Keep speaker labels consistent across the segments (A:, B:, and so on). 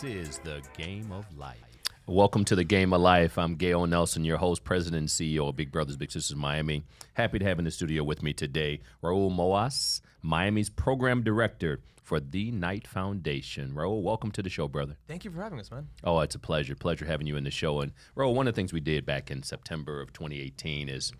A: This is the game of life. Welcome to the game of life. I'm Gale Nelson, your host, president, and CEO of Big Brothers Big Sisters Miami. Happy to have in the studio with me today Raul Moas, Miami's program director for the Knight Foundation. Raul, welcome to the show, brother.
B: Thank you for having us, man.
A: Oh, it's a pleasure. Pleasure having you in the show. And Raul, one of the things we did back in September of 2018 is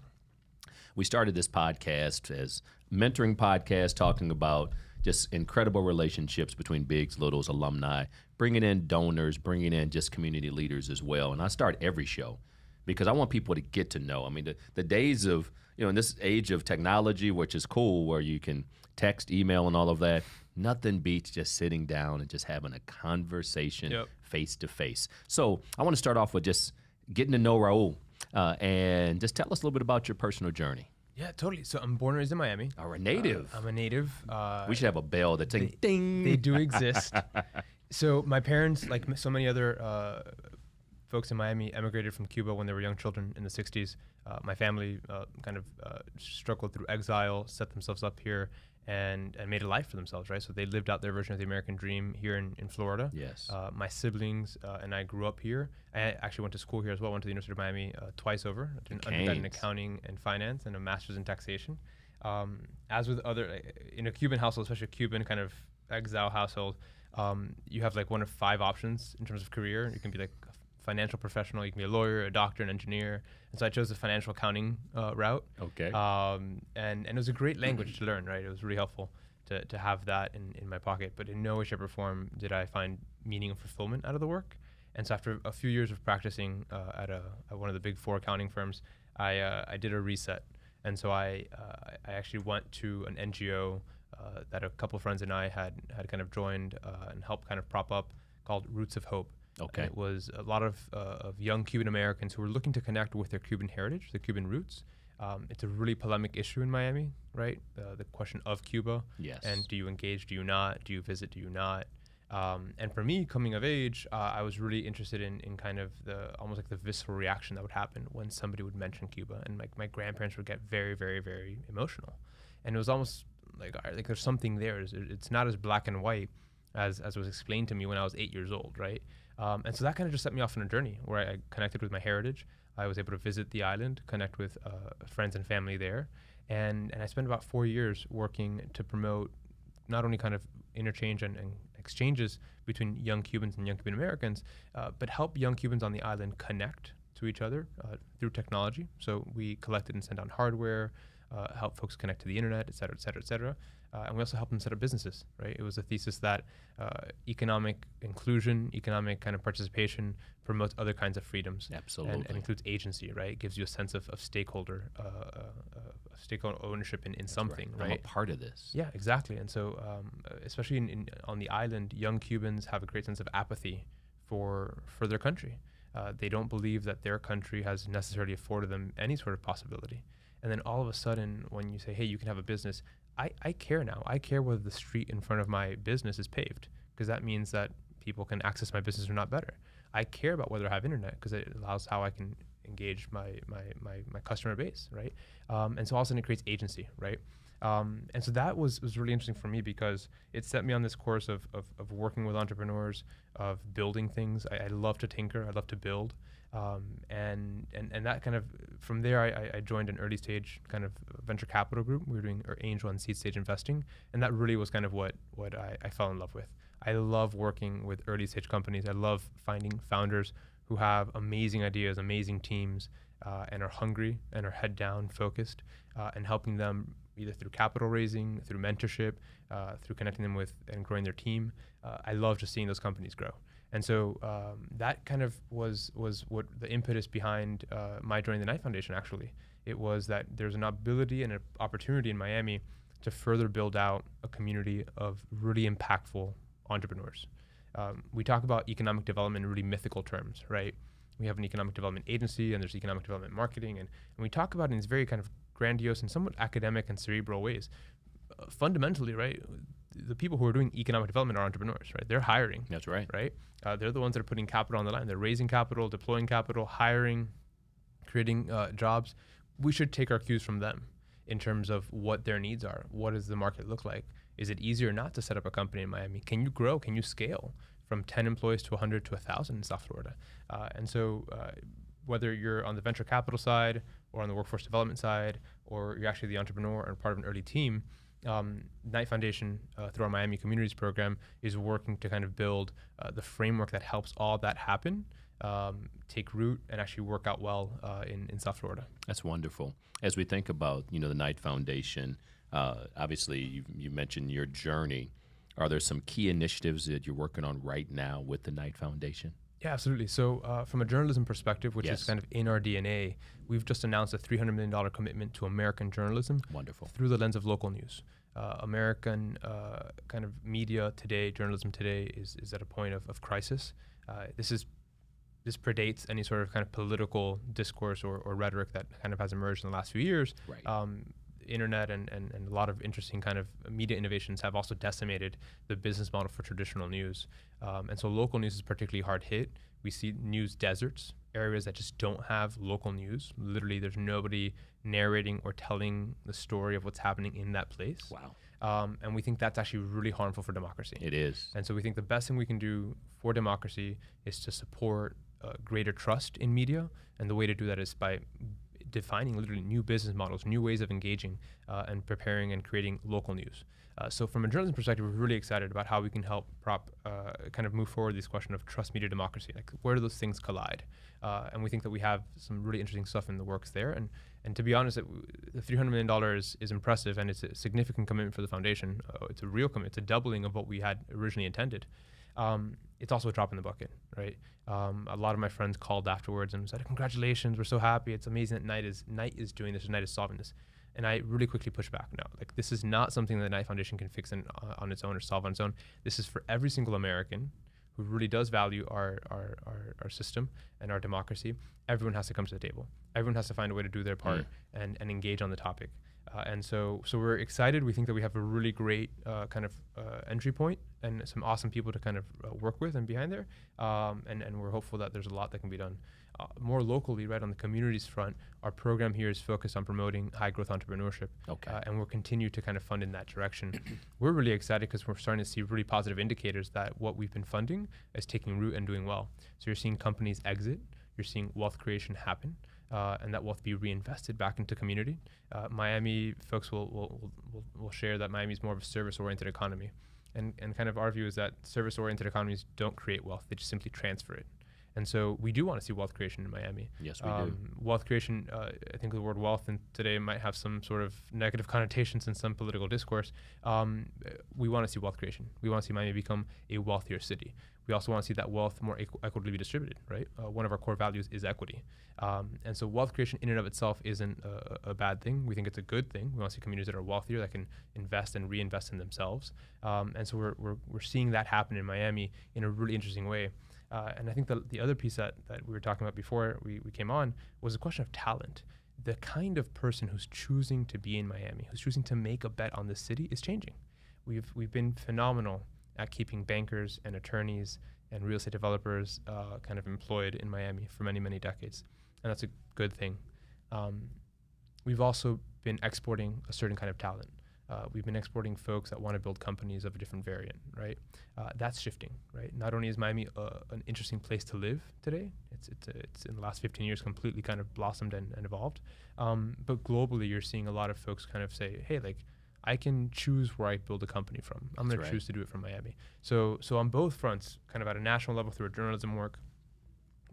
A: we started this podcast as mentoring podcast talking about just incredible relationships between Bigs, Littles, alumni, bringing in donors, bringing in just community leaders as well. And I start every show because I want people to get to know. I mean, the, the days of, you know, in this age of technology, which is cool, where you can text, email, and all of that, nothing beats just sitting down and just having a conversation face to face. So I want to start off with just getting to know Raul uh, and just tell us a little bit about your personal journey.
B: Yeah, totally. So I'm born and raised in Miami.
A: Or a native.
B: Uh, I'm a native. Uh,
A: we should have a bell that's
B: they,
A: ding.
B: They do exist. So my parents, like so many other uh, folks in Miami, emigrated from Cuba when they were young children in the 60s. Uh, my family uh, kind of uh, struggled through exile, set themselves up here, and, and made a life for themselves, right? So they lived out their version of the American dream here in, in Florida.
A: Yes.
B: Uh, my siblings uh, and I grew up here. I actually went to school here as well. Went to the University of Miami uh, twice over. I did an undergrad in accounting and finance and a master's in taxation. Um, as with other, in a Cuban household, especially a Cuban kind of exile household, um, you have like one of five options in terms of career. You can be like a financial professional, you can be a lawyer, a doctor, an engineer. And so I chose the financial accounting uh, route.
A: Okay.
B: Um, and, and it was a great language to learn, right? It was really helpful to, to have that in, in my pocket. But in no way, shape, or form did I find meaning and fulfillment out of the work. And so after a few years of practicing uh, at, a, at one of the big four accounting firms, I, uh, I did a reset. And so I, uh, I actually went to an NGO uh, that a couple of friends and I had, had kind of joined uh, and helped kind of prop up called Roots of Hope.
A: Okay.
B: And it was a lot of, uh, of young Cuban Americans who were looking to connect with their Cuban heritage, their Cuban roots. Um, it's a really polemic issue in Miami, right? Uh, the question of Cuba.
A: Yes.
B: And do you engage? Do you not? Do you visit? Do you not? Um, and for me, coming of age, uh, I was really interested in, in kind of the almost like the visceral reaction that would happen when somebody would mention Cuba, and like my grandparents would get very, very, very emotional, and it was almost like like there's something there. It's, it's not as black and white as as was explained to me when I was eight years old, right? Um, and so that kind of just set me off on a journey where I, connected with my heritage. I was able to visit the island, connect with uh, friends and family there, and and I spent about four years working to promote not only kind of interchange and, and exchanges between young Cubans and young Cuban Americans, uh, but help young Cubans on the island connect to each other uh, through technology. So we collected and sent out hardware, uh, help folks connect to the internet, et cetera, et cetera, et cetera. Uh, and we also help them set up businesses, right? It was a thesis that uh, economic inclusion, economic kind of participation promotes other kinds of freedoms.
A: Absolutely.
B: And, and includes agency, right? It gives you a sense of, of stakeholder, uh, uh, stakeholder ownership in, in something,
A: right.
B: right?
A: I'm a part of this.
B: Yeah, exactly. And so, um, especially in, in, on the island, young Cubans have a great sense of apathy for, for their country. Uh, they don't believe that their country has necessarily afforded them any sort of possibility. And then all of a sudden, when you say, hey, you can have a business, I, I care now. I care whether the street in front of my business is paved because that means that people can access my business or not better. I care about whether I have internet because it allows how I can engage my my my, my customer base, right? Um, and so all of a sudden it creates agency, right? Um, and so that was was really interesting for me because it set me on this course of of, of working with entrepreneurs, of building things. I, I love to tinker. I love to build. Um, and, and and that kind of from there I, I joined an early stage kind of venture capital group. We were doing our angel and seed stage investing, and that really was kind of what what I, I fell in love with. I love working with early stage companies. I love finding founders who have amazing ideas, amazing teams, uh, and are hungry and are head down focused, uh, and helping them either through capital raising, through mentorship, uh, through connecting them with and growing their team. Uh, I love just seeing those companies grow. And so um, that kind of was was what the impetus behind uh, my joining the Knight Foundation. Actually, it was that there's an ability and an opportunity in Miami to further build out a community of really impactful entrepreneurs. Um, we talk about economic development in really mythical terms, right? We have an economic development agency, and there's economic development marketing, and, and we talk about it in these very kind of grandiose and somewhat academic and cerebral ways. Uh, fundamentally, right, the people who are doing economic development are entrepreneurs, right? They're hiring.
A: That's right.
B: Right. Uh, they're the ones that are putting capital on the line. They're raising capital, deploying capital, hiring, creating uh, jobs. We should take our cues from them in terms of what their needs are. What does the market look like? Is it easier not to set up a company in Miami? Can you grow? Can you scale? from 10 employees to 100 to 1,000 in South Florida. Uh, and so, uh, whether you're on the venture capital side or on the workforce development side, or you're actually the entrepreneur and part of an early team, um, Knight Foundation, uh, through our Miami Communities Program, is working to kind of build uh, the framework that helps all that happen um, take root and actually work out well uh, in, in South Florida.
A: That's wonderful. As we think about, you know, the Knight Foundation, uh, obviously you, you mentioned your journey. Are there some key initiatives that you're working on right now with the Knight Foundation?
B: Yeah, absolutely. So, uh, from a journalism perspective, which
A: Yes.
B: is kind of in our DNA, we've just announced a $300 million commitment to American journalism
A: Wonderful.
B: through the lens of local news. Uh, American uh, kind of media today, journalism today, is, is at a point of, of crisis. Uh, this is this predates any sort of kind of political discourse or, or rhetoric that kind of has emerged in the last few years.
A: Right.
B: Um, internet and, and, and a lot of interesting kind of media innovations have also decimated the business model for traditional news. Um, and so local news is particularly hard hit. We see news deserts, areas that just don't have local news. Literally, there's nobody narrating or telling the story of what's happening in that place.
A: wow.
B: Um, and we think that's actually really harmful for democracy.
A: It is.
B: And so we think the best thing we can do for democracy is to support uh, greater trust in media. And the way to do that is by defining literally new business models, new ways of engaging uh, and preparing and creating local news. Uh, so from a journalism perspective, we're really excited about how we can help prop uh, kind of move forward this question of trust media democracy. Like where do those things collide? Uh, and we think that we have some really interesting stuff in the works there. And and to be honest, it, the three hundred million dollars is impressive and it's a significant commitment for the foundation. Uh, it's a real commitment. It's a doubling of what we had originally intended. Um, it's also a drop in the bucket, right? Um, a lot of my friends called afterwards and said, "Congratulations, we're so happy. It's amazing that Knight is Knight is doing this. Knight is solving this." And I really quickly pushed back. No, like this is not something that the Knight Foundation can fix in, uh, on its own or solve on its own. This is for every single American who really does value our, our, our, our system and our democracy. Everyone has to come to the table. Everyone has to find a way to do their part and, and engage on the topic. Uh, and so, so we're excited. We think that we have a really great uh, kind of uh, entry point and some awesome people to kind of uh, work with and behind there. Um, and, and we're hopeful that there's a lot that can be done. Uh, more locally, right on the communities front, our program here is focused on promoting high growth entrepreneurship.
A: Okay.
B: Uh, and we'll continue to kind of fund in that direction. we're really excited because we're starting to see really positive indicators that what we've been funding is taking root and doing well. So you're seeing companies exit, you're seeing wealth creation happen, uh, and that wealth be reinvested back into community. Uh, Miami folks will, will, will, will share that Miami is more of a service oriented economy. And, and kind of our view is that service oriented economies don't create wealth, they just simply transfer it. And so we do want to see wealth creation in Miami.
A: Yes, we do.
B: Um, wealth creation, uh, I think the word wealth in today might have some sort of negative connotations in some political discourse. Um, we want to see wealth creation. We want to see Miami become a wealthier city. We also want to see that wealth more equ- equitably distributed, right? Uh, one of our core values is equity. Um, and so wealth creation in and of itself isn't a, a bad thing. We think it's a good thing. We want to see communities that are wealthier that can invest and reinvest in themselves. Um, and so we're, we're, we're seeing that happen in Miami in a really interesting way. Uh, and I think the, the other piece that, that we were talking about before we, we came on was a question of talent. The kind of person who's choosing to be in Miami, who's choosing to make a bet on this city, is changing. We've, we've been phenomenal at keeping bankers and attorneys and real estate developers uh, kind of employed in Miami for many, many decades. And that's a good thing. Um, we've also been exporting a certain kind of talent. Uh, we've been exporting folks that want to build companies of a different variant, right? Uh, that's shifting, right? Not only is Miami uh, an interesting place to live today, it's it's it's in the last 15 years completely kind of blossomed and, and evolved, um, but globally you're seeing a lot of folks kind of say, hey, like I can choose where I build a company from. I'm going
A: right.
B: to choose to do it from Miami. So so on both fronts, kind of at a national level through our journalism work,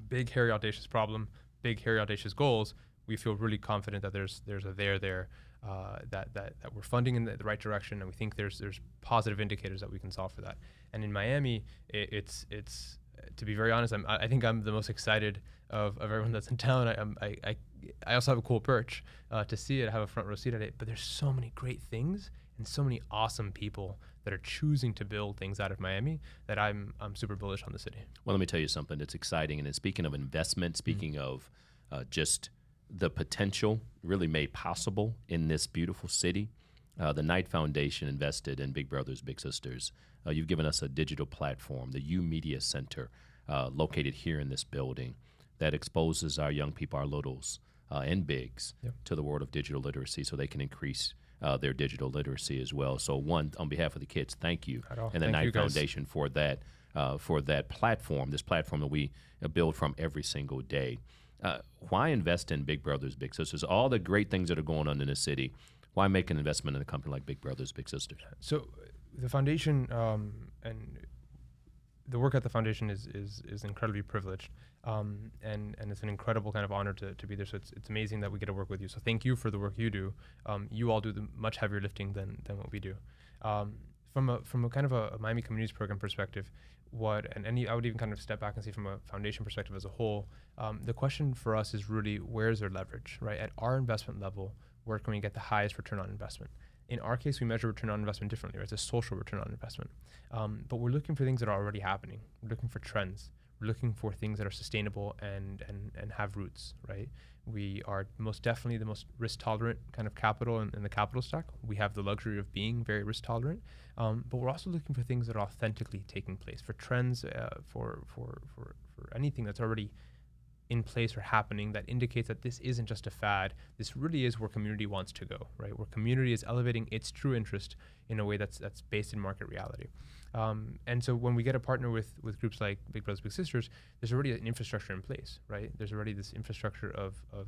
B: big, hairy, audacious problem, big, hairy, audacious goals. We feel really confident that there's there's a there there uh, that, that that we're funding in the, the right direction, and we think there's there's positive indicators that we can solve for that. And in Miami, it, it's it's to be very honest, I'm, I I think I'm the most excited of, of everyone that's in town. I, I, I I also have a cool perch uh, to see it. I have a front row seat at it. But there's so many great things and so many awesome people that are choosing to build things out of Miami that I'm I'm super bullish on the city.
A: Well, let me tell you something that's exciting. And speaking of investment, speaking of uh, just the potential really made possible in this beautiful city, uh, the Knight Foundation invested in Big Brothers Big Sisters. Uh, you've given us a digital platform, the U Media Center, uh, located here in this building, that exposes our young people, our littles uh, and bigs,
B: Yep.
A: to the world of digital literacy, so they can increase. Uh, their digital literacy as well. So, one, on behalf of the kids, thank you, and the
B: Thank
A: Knight. Foundation for that. uh, for that platform, this platform that we build from every single day. Uh, why invest in Big Brothers Big Sisters? All the great things that are going on in the city. Why make an investment in a company like Big Brothers Big Sisters?
B: So, the foundation um, and the work at the foundation is is, is incredibly privileged, um, and and it's an incredible kind of honor to, to be there. So it's, it's amazing that we get to work with you. So thank you for the work you do. Um, you all do the much heavier lifting than than what we do. Um, from a from a kind of a, a, Miami Communities Program perspective, what and any I would even kind of step back and see from a foundation perspective as a whole, um, the question for us is really where's their leverage, right? At our investment level, where can we get the highest return on investment? in our case, we measure return on investment differently. Right? It's a social return on investment. Um, but we're looking for things that are already happening. We're looking for trends. We're looking for things that are sustainable and and and have roots. Right? We are most definitely the most risk tolerant kind of capital in, in the capital stack. We have the luxury of being very risk tolerant. Um, but we're also looking for things that are authentically taking place, for trends, uh, for for for for anything that's already in place or happening that indicates that this isn't just a fad. This really is where community wants to go, right? Where community is elevating its true interest in a way that's that's based in market reality. Um, and so when we get a partner with with groups like Big Brothers Big Sisters, there's already an infrastructure in place, right? There's already this infrastructure of of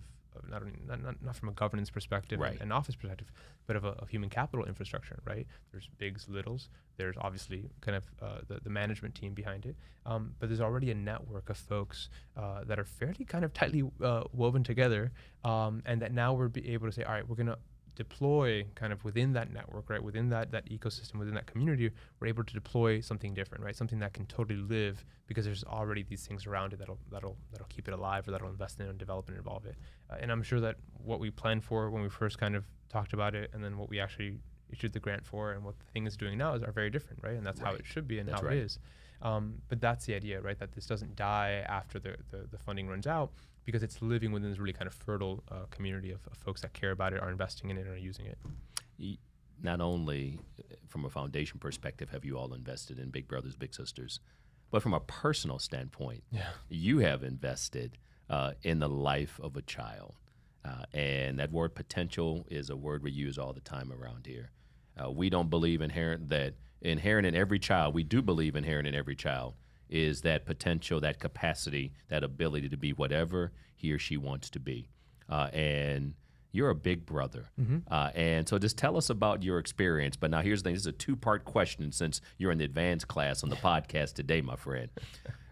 B: not, only, not, not, from a governance perspective
A: right.
B: and, and, office perspective, but of, a, of human capital infrastructure, right? There's bigs, littles. There's obviously kind of uh, the, the management team behind it. Um, but there's already a network of folks uh, that are fairly kind of tightly uh, woven together um, and that now we're be able to say, all right, we're going to deploy kind of within that network, right, within that that ecosystem, within that community, we're able to deploy something different, right, something that can totally live because there's already these things around it that'll that'll that'll keep it alive or that'll invest in it and develop and evolve it. Uh, and I'm sure that what we planned for when we first kind of talked about it, and then what we actually issued the grant for, and what the thing is doing now is are very different, right? And that's right. how it should be and that's how right. it is. Um, but that's the idea, right? That this doesn't die after the, the, the funding runs out because it's living within this really kind of fertile uh, community of, of, folks that care about it, are investing in it, and are using it.
A: Not only uh, from a foundation perspective have you all invested in Big Brothers Big Sisters, but from a personal standpoint,
B: yeah.
A: you have invested uh, in the life of a child. Uh, and that word potential is a word we use all the time around here. Uh, we don't believe inherent that inherent in every child. We do believe inherent in every child is that potential, that capacity, that ability to be whatever he or she wants to be. Uh, and you're a big brother. Mm-hmm. Uh, and so just tell us about your experience. But now here's the thing this is a two part question since you're in the advanced class on the podcast today, my friend.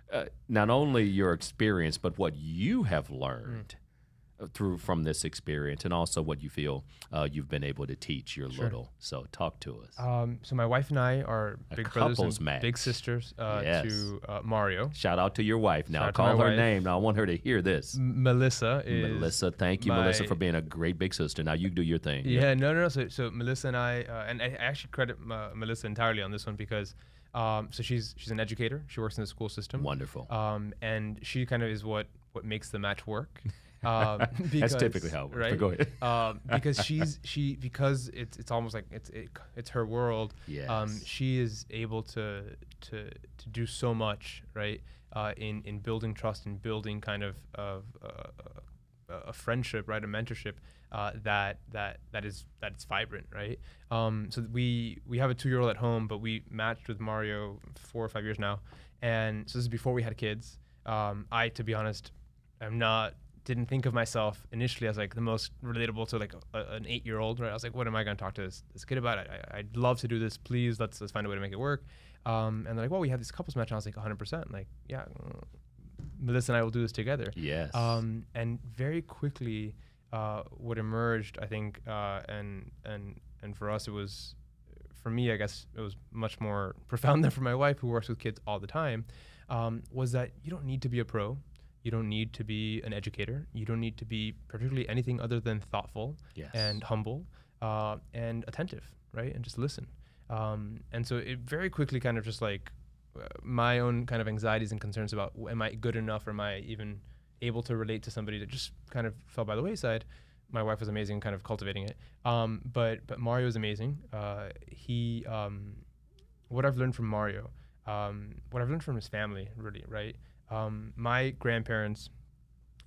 A: Uh, not only your experience, but what you have learned. Mm through from this experience and also what you feel uh, you've been able to teach your sure. little. So talk to us.
B: Um, so my wife and i are
A: A
B: big brothers and
A: match.
B: big sisters uh,
A: yes.
B: to uh, mario.
A: Shout out to your wife now. Call her wife. name. Now i want her to hear this.
B: M- melissa
A: melissa thank you melissa for being a great big sister. Now you do your thing.
B: Yeah, no no no. So, so melissa and i uh, and i actually credit melissa entirely on this one because um, so she's she's an educator. She works in the school system.
A: Wonderful.
B: Um, and she kind of is what what makes the match work
A: um, because, That's typically how it works. Right? go ahead.
B: um, because she's she because it's it's almost like it's it, it's her world.
A: Um, yes. Um,
B: she is able to to to do so much right uh, in in building trust and building kind of of uh, a friendship, right, a mentorship uh, that that that is that is vibrant, right? Um, so we we have a two year old at home, but we matched with Mario four or five years now, and so this is before we had kids. Um, I, to be honest, I'm not didn't think of myself initially as like the most relatable to like a, an eight year old. Right? I was like, what am I going to talk to this, this kid about? I, would love to do this. Please, let's let's find a way to make it work. Um, and they're like, well, we have this couples match. And I was like, 100. percent Like, yeah, Melissa and I will do this together.
A: Yes.
B: Um, and very quickly, uh, what emerged, I think, uh, and and and for us, it was, for me, I guess it was much more profound than for my wife, who works with kids all the time. Um, was that you don't need to be a pro. You don't need to be an educator. You don't need to be particularly anything other than thoughtful
A: yes.
B: and humble uh, and attentive, right? And just listen. Um, and so it very quickly kind of just like uh, my own kind of anxieties and concerns about am I good enough or am I even able to relate to somebody that just kind of fell by the wayside. My wife was amazing, kind of cultivating it. Um, but but Mario is amazing. Uh, he um, what I've learned from Mario, um, what I've learned from his family, really, right? Um, my grandparents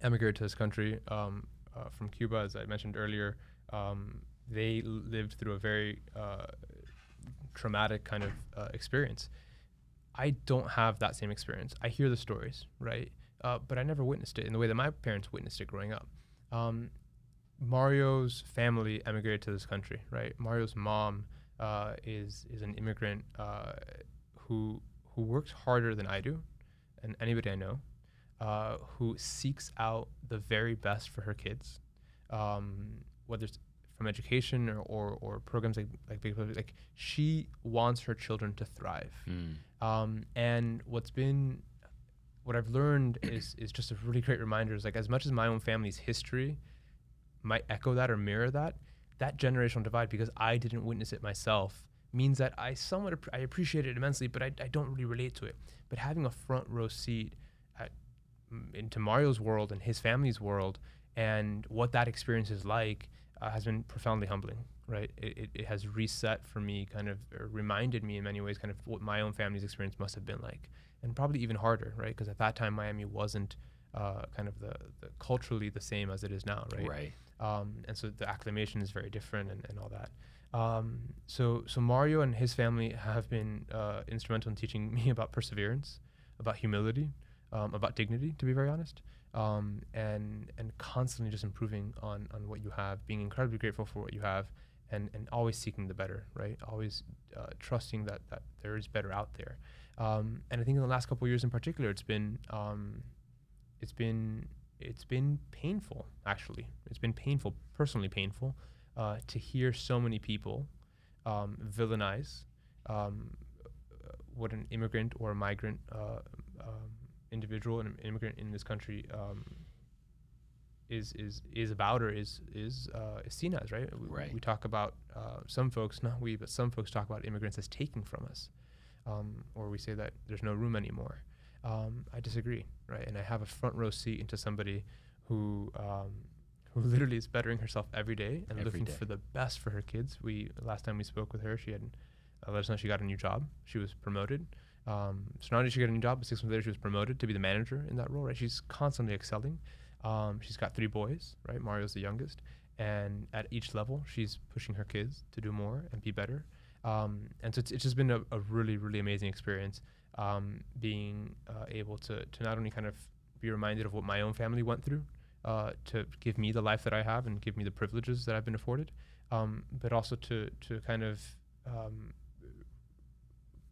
B: emigrated to this country um, uh, from Cuba, as I mentioned earlier. Um, they lived through a very uh, traumatic kind of uh, experience. I don't have that same experience. I hear the stories, right? Uh, but I never witnessed it in the way that my parents witnessed it growing up. Um, Mario's family emigrated to this country, right? Mario's mom uh, is is an immigrant uh, who who works harder than I do, and anybody I know, uh, who seeks out the very best for her kids, um, whether it's from education or, or, or programs like like like she wants her children to thrive.
A: Mm.
B: Um, and what's been what I've learned is is just a really great reminder is like as much as my own family's history might echo that or mirror that, that generational divide because I didn't witness it myself means that I somewhat I appreciate it immensely, but I, I don't really relate to it. But having a front row seat at, m- into Mario's world and his family's world and what that experience is like uh, has been profoundly humbling, right? It, it, it has reset for me, kind of reminded me in many ways, kind of what my own family's experience must have been like, and probably even harder, right? Because at that time, Miami wasn't uh, kind of the, the culturally the same as it is now, right?
A: Right.
B: um, and so the acclimation is very different and, and all that. Um, so so Mario and his family have been uh, instrumental in teaching me about perseverance, about humility, um, about dignity. To be very honest, um, and and constantly just improving on on what you have, being incredibly grateful for what you have, and and always seeking the better. Right, always uh, trusting that that there is better out there. Um, and I think in the last couple of years in particular, it's been um, it's been it's been painful actually it's been painful personally painful uh, to hear so many people um, villainize um, what an immigrant or a migrant uh, um, individual an immigrant in this country um, is is is about or is is uh, is seen as right we,
A: Right.
B: we talk about uh, some folks not we but some folks talk about immigrants as taking from us um, or we say that there's no room anymore um, I disagree, right? And I have a front row seat into somebody who um, who literally is bettering herself every day and
A: Every
B: looking
A: day.
B: for the best for her kids. We last time we spoke with her, she had uh, let us know she got a new job. She was promoted. Um, so not only did she get a new job, but six months later she was promoted to be the manager in that role. Right? She's constantly excelling. Um, she's got three boys, right? Mario's the youngest, and at each level, she's pushing her kids to do more and be better. Um, and so it's, it's just been a, a really, really amazing experience um, being uh, able to, to not only kind of be reminded of what my own family went through uh, to give me the life that I have and give me the privileges that I've been afforded, um, but also to, to kind of um,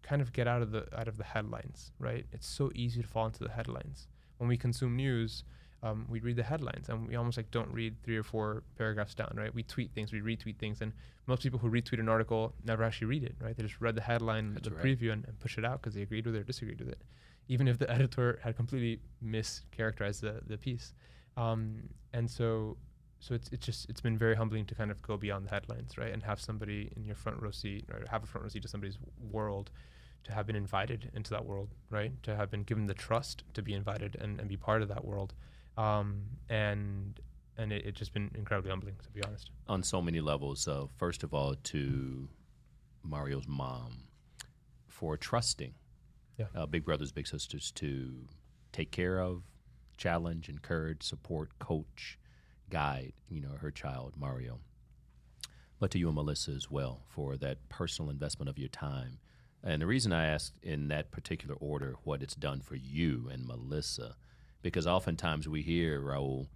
B: kind of get out of the out of the headlines, right? It's so easy to fall into the headlines. When we consume news, um, we read the headlines and we almost like don't read three or four paragraphs down, right? We tweet things, we retweet things, and most people who retweet an article never actually read it, right? They just read the headline,
A: That's
B: the
A: right.
B: preview, and, and push it out because they agreed with it or disagreed with it, even if the editor had completely mischaracterized the the piece. Um, and so, so it's it's just it's been very humbling to kind of go beyond the headlines, right? And have somebody in your front row seat, or have a front row seat to somebody's world, to have been invited into that world, right? To have been given the trust to be invited and, and be part of that world. Um, and and it, it's just been incredibly humbling, to be honest.
A: on so many levels. So, first of all, to Mario's mom for trusting
B: Yeah.
A: uh, Big Brothers Big Sisters to take care of, challenge, encourage, support, coach, guide. You know her child Mario. But to you and Melissa as well for that personal investment of your time. And the reason I asked in that particular order what it's done for you and Melissa, because oftentimes we hear Raul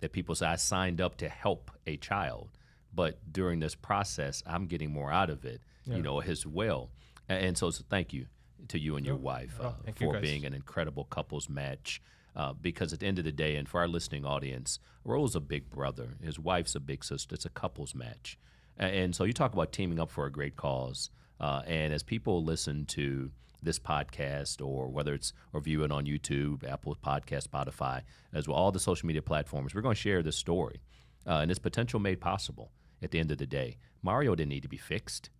A: that people say I signed up to help a child, but during this process I'm getting more out of it,
B: Yeah.
A: you know, as well. And so, so thank you to you and your
B: Oh,
A: wife
B: oh,
A: uh,
B: you
A: for
B: guys.
A: being an incredible couples match. Uh, because at the end of the day, and for our listening audience, Raul's a big brother. His wife's a big sister. It's a couples match. And so you talk about teaming up for a great cause. Uh, and as people listen to this podcast, or whether it's or view it on YouTube, Apple Podcast, Spotify, as well, all the social media platforms, we're going to share this story uh, and its potential made possible. At the end of the day, Mario didn't need to be fixed.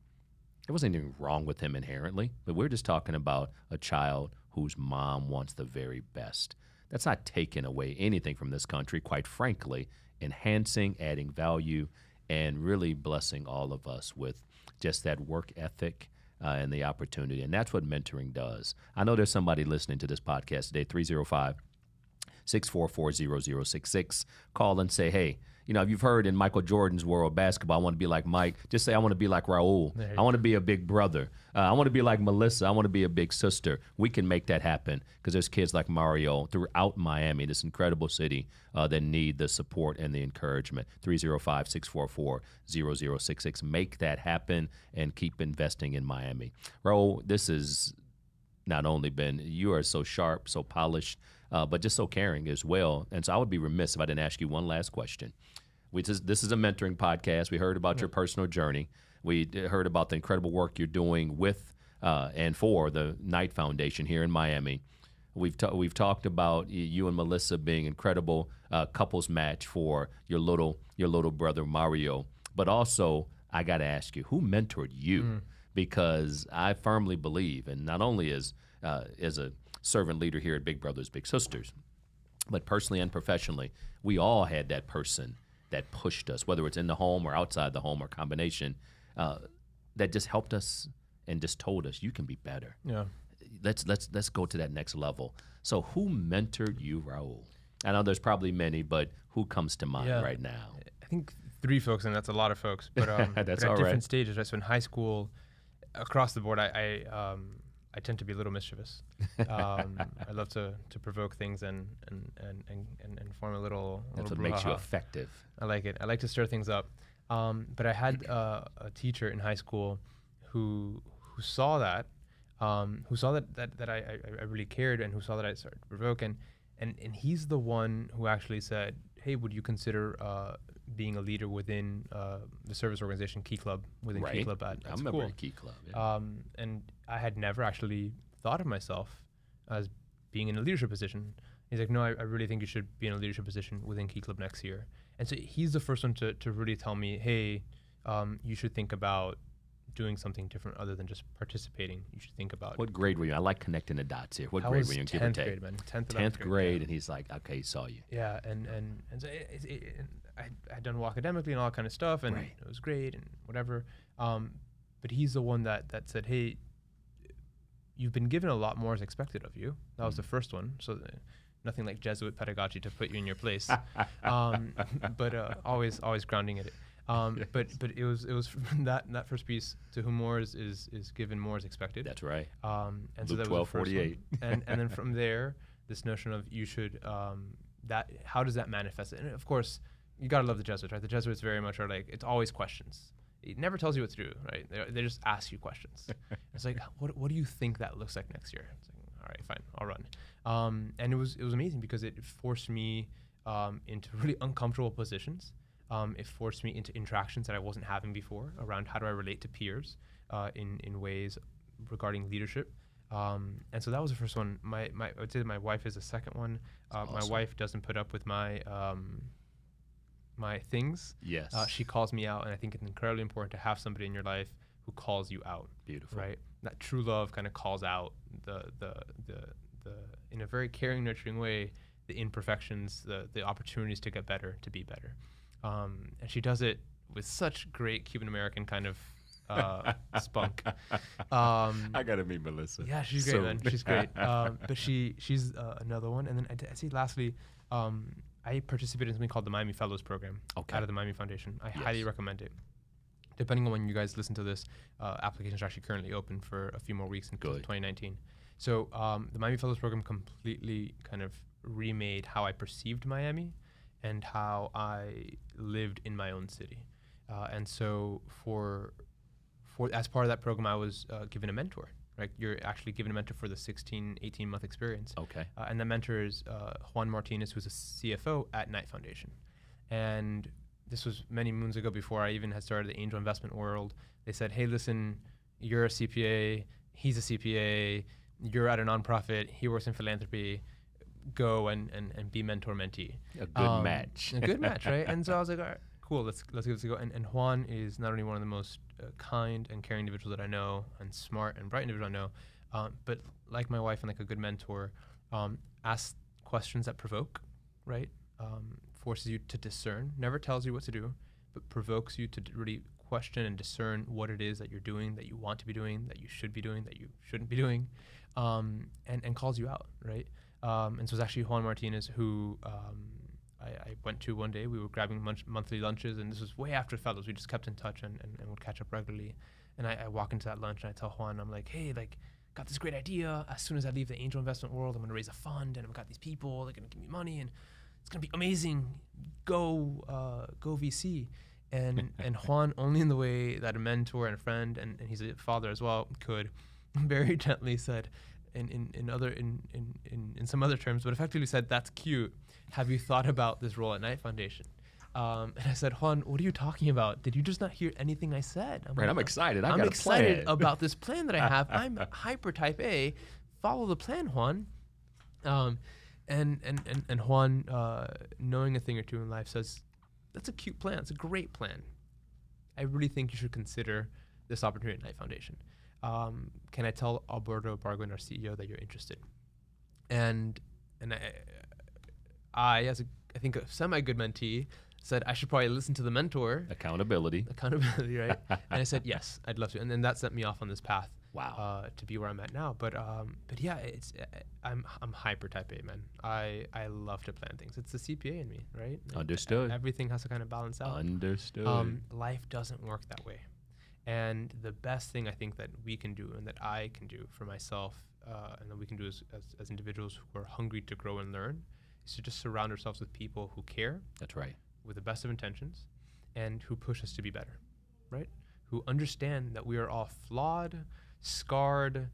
A: There wasn't anything wrong with him inherently, but we're just talking about a child whose mom wants the very best. That's not taking away anything from this country, quite frankly, enhancing, adding value, and really blessing all of us with just that work ethic uh, and the opportunity. And that's what mentoring does. I know there's somebody listening to this podcast today, 305 644 0066. Call and say, hey, you know, if you've heard in Michael Jordan's world basketball, I want to be like Mike. Just say I want to be like Raul. I want to be a big brother. Uh, I want to be like Melissa. I want to be a big sister. We can make that happen because there's kids like Mario throughout Miami, this incredible city, uh, that need the support and the encouragement. 305 644 0066. Make that happen and keep investing in Miami. Raul, this is not only been you are so sharp, so polished, uh, but just so caring as well. And so I would be remiss if I didn't ask you one last question. We just, this is a mentoring podcast. We heard about your personal journey. We heard about the incredible work you're doing with uh, and for the Knight Foundation here in Miami. We've ta- we've talked about you and Melissa being incredible uh, couples match for your little your little brother Mario. But also, I got to ask you, who mentored you? Because I firmly believe, and not only as uh, as a servant leader here at Big Brothers Big Sisters, but personally and professionally, we all had that person that pushed us, whether it's in the home or outside the home or combination, uh, that just helped us and just told us you can be better.
B: Yeah.
A: Let's let's let's go to that next level. So, who mentored you, Raul? I know there's probably many, but who comes to mind
B: Yeah.
A: right now?
B: I think three folks, and that's a lot of folks. But um,
A: That's
B: but at different
A: right.
B: stages, right? So in high school, across the board, I I, um, I tend to be a little mischievous. Um, I love to, to provoke things and and, and, and, and form a little.
A: That's
B: little
A: what makes you effective.
B: I like it. I like to stir things up. Um, but I had uh, a teacher in high school who who saw that, um, who saw that that, that I, I, I really cared, and who saw that I started to provoke, and, and and he's the one who actually said, "Hey, would you consider uh, being a leader within uh, the service organization Key Club within Key
A: Right.
B: Club at,
A: I
B: at
A: remember
B: school?"
A: Key Club. yeah.
B: Um, and I had never actually thought of myself as being in a leadership position. He's like, no, I, I really think you should be in a leadership position within Key Club next year. And so he's the first one to, to really tell me, hey, um, you should think about doing something different other than just participating. You should think about
A: what grade were you? I like connecting the dots here. What
B: I
A: grade were you in, give or
B: 10th
A: take?
B: grade, man. 10th,
A: Tenth
B: grade,
A: grade,
B: yeah.
A: and he's like, "Okay, he saw you."
B: Yeah, and and and so it, it, it, and I had done well academically and all that kind of stuff, and
A: Right.
B: it was great and whatever. Um, but he's the one that that said, "Hey, you've been given a lot more as expected of you." That was the first one. So uh, nothing like Jesuit pedagogy to put you in your place, um, but uh, always always grounding it. Um, But but it was it was from that that first piece to whom more is is, is given more as expected.
A: That's right.
B: Um, and so
A: Luke
B: that was the first
A: 12:48.
B: one. and and then from there, this notion of you should um, that how does that manifest? And of course, you gotta love the Jesuits, right? The Jesuits very much are like it's always questions. It never tells you what to do, right? They, they just ask you questions. it's like, what what do you think that looks like next year? It's like, all right, fine, I'll run. Um, and it was it was amazing because it forced me um, into really uncomfortable positions. Um, it forced me into interactions that I wasn't having before around how do I relate to peers uh, in in ways regarding leadership. Um, and so that was the first one. My, my I would say my wife is the second one. Uh,
A: That's
B: My wife doesn't put up with my um, my things.
A: Yes.
B: Uh, she calls me out, and I think it's incredibly important to have somebody in your life who calls you out.
A: Beautiful.
B: Right. That true love kind of calls out the the the the in a very caring, nurturing way the imperfections, the the opportunities to get better, to be better. Um, and she does it with such great Cuban American kind of uh, spunk. Um,
A: I gotta meet Melissa.
B: yeah, she's great,
A: So-
B: man. She's great. Um, but she she's uh, another one. And then I'd, I'd say lastly, um, I participated in something called the Miami Fellows Program
A: Okay.
B: out of the Miami Foundation. I highly recommend it. Depending on when you guys listen to this, uh, applications are actually currently open for a few more weeks in
A: Good.
B: 2019. So um, the Miami Fellows Program completely kind of remade how I perceived Miami and how I lived in my own city. Uh, and so for for as part of that program, I was uh, given a mentor. Right, you're actually given a mentor for the 16, 18 month experience.
A: Okay.
B: Uh, and the mentor is uh, Juan Martinez, who's a CFO at Knight Foundation. And this was many moons ago before I even had started the angel investment world. They said, hey, listen, you're a CPA, he's a CPA, you're at a nonprofit, he works in philanthropy. Go and, and, and be mentor mentee.
A: A good
B: Um,
A: match.
B: A good match, right? And so I was like, all right, cool, let's let's give this a go. And, and Juan is not only one of the most uh, kind and caring individuals that I know, and smart and bright individual I know, um, but like my wife and like a good mentor, um, asks questions that provoke, right? Um, forces you to discern, never tells you what to do, but provokes you to d- really question and discern what it is that you're doing, that you want to be doing, that you should be doing, that you shouldn't be doing, um, and, and calls you out, right? Um, and so it's actually Juan Martinez who um, I, I went to one day. We were grabbing munch- monthly lunches, and this was way after fellows. We just kept in touch and, and, and would catch up regularly. And I, I walk into that lunch and I tell Juan, I'm like, hey, like, got this great idea. As soon as I leave the angel investment world, I'm going to raise a fund, and I've got these people. They're going to give me money, and it's going to be amazing. Go, uh, go VC. And and Juan, only in the way that a mentor and a friend, and, and he's a father as well, could very gently said, in, in, in other in, in, in, in some other terms, but effectively said, "That's cute. Have you thought about this role at Knight Foundation?" Um, and I said, Juan, what are you talking about? Did you just not hear anything I said?
A: I'm right, like, I'm excited. I
B: am
A: got
B: excited about this plan that I have. I'm hyper type A. Follow the plan, Juan. Um, and, and, and, and Juan, uh, knowing a thing or two in life, says, that's a cute plan. It's a great plan. I really think you should consider this opportunity at Knight Foundation. Um, can I tell Alberto Ibargüen, our CEO, that you're interested? And and I, I as a I think a semi good mentee, said I should probably listen to the mentor.
A: Accountability.
B: Accountability, right? and I said yes, I'd love to, and then that sent me off on this path.
A: Wow.
B: Uh, to be where I'm at now, but um, but yeah, it's I'm I'm hyper type A man. I I love to plan things. It's the CPA in me, right?
A: Understood.
B: everything has to kind of balance out.
A: Understood.
B: Um, life doesn't work that way, and the best thing I think that we can do and that I can do for myself, uh, and that we can do as, as as individuals who are hungry to grow and learn, is to just surround ourselves with people who care.
A: That's right
B: with the best of intentions and who push us to be better, right? Who understand that we are all flawed, scarred,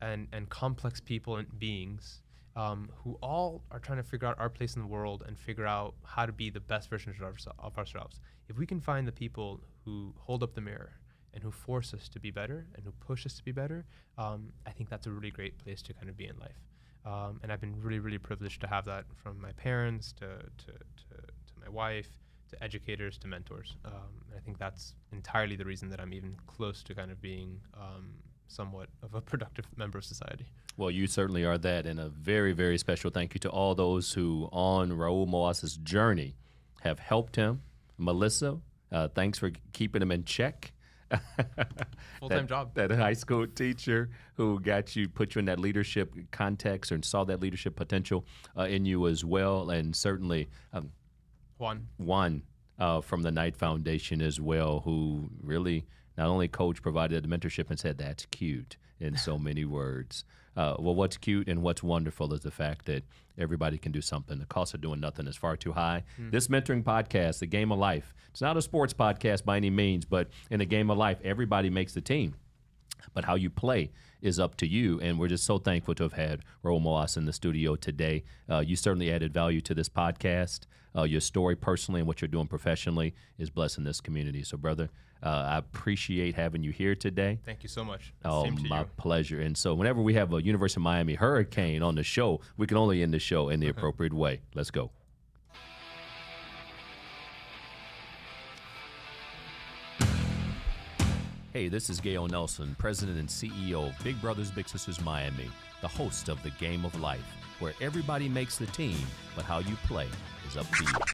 B: and, and complex people and beings um, who all are trying to figure out our place in the world and figure out how to be the best version of, ourse- of ourselves. If we can find the people who hold up the mirror and who force us to be better and who push us to be better, um, I think that's a really great place to kind of be in life. Um, and I've been really, really privileged to have that from my parents to, to, to, to my wife to educators to mentors. Um, I think that's entirely the reason that I'm even close to kind of being um, somewhat of a productive member of society.
A: Well, you certainly are that, and a very, very special thank you to all those who on Raul Moas's journey have helped him. Melissa, uh, thanks for keeping him in check.
B: Full time job.
A: That high school teacher who got you, put you in that leadership context and saw that leadership potential uh, in you as well. And certainly, um,
B: Juan.
A: Juan uh, from the Knight Foundation as well, who really not only coach provided the mentorship and said that's cute in so many words. Uh, well, what's cute and what's wonderful is the fact that everybody can do something. The cost of doing nothing is far too high. Mm. This mentoring podcast, The Game of Life, it's not a sports podcast by any means, but in the game of life, everybody makes the team. But how you play is up to you. And we're just so thankful to have had Raul Moas in the studio today. Uh, you certainly added value to this podcast. Uh, your story personally and what you're doing professionally is blessing this community. So, brother, uh, I appreciate having you here today.
B: Thank you so much.
A: Oh, my you. pleasure. And so, whenever we have a University of Miami hurricane on the show, we can only end the show in the appropriate way. Let's go. Hey, this is Gale Nelson, President and CEO of Big Brothers Big Sisters Miami, the host of The Game of Life, where everybody makes the team, but how you play is up to you.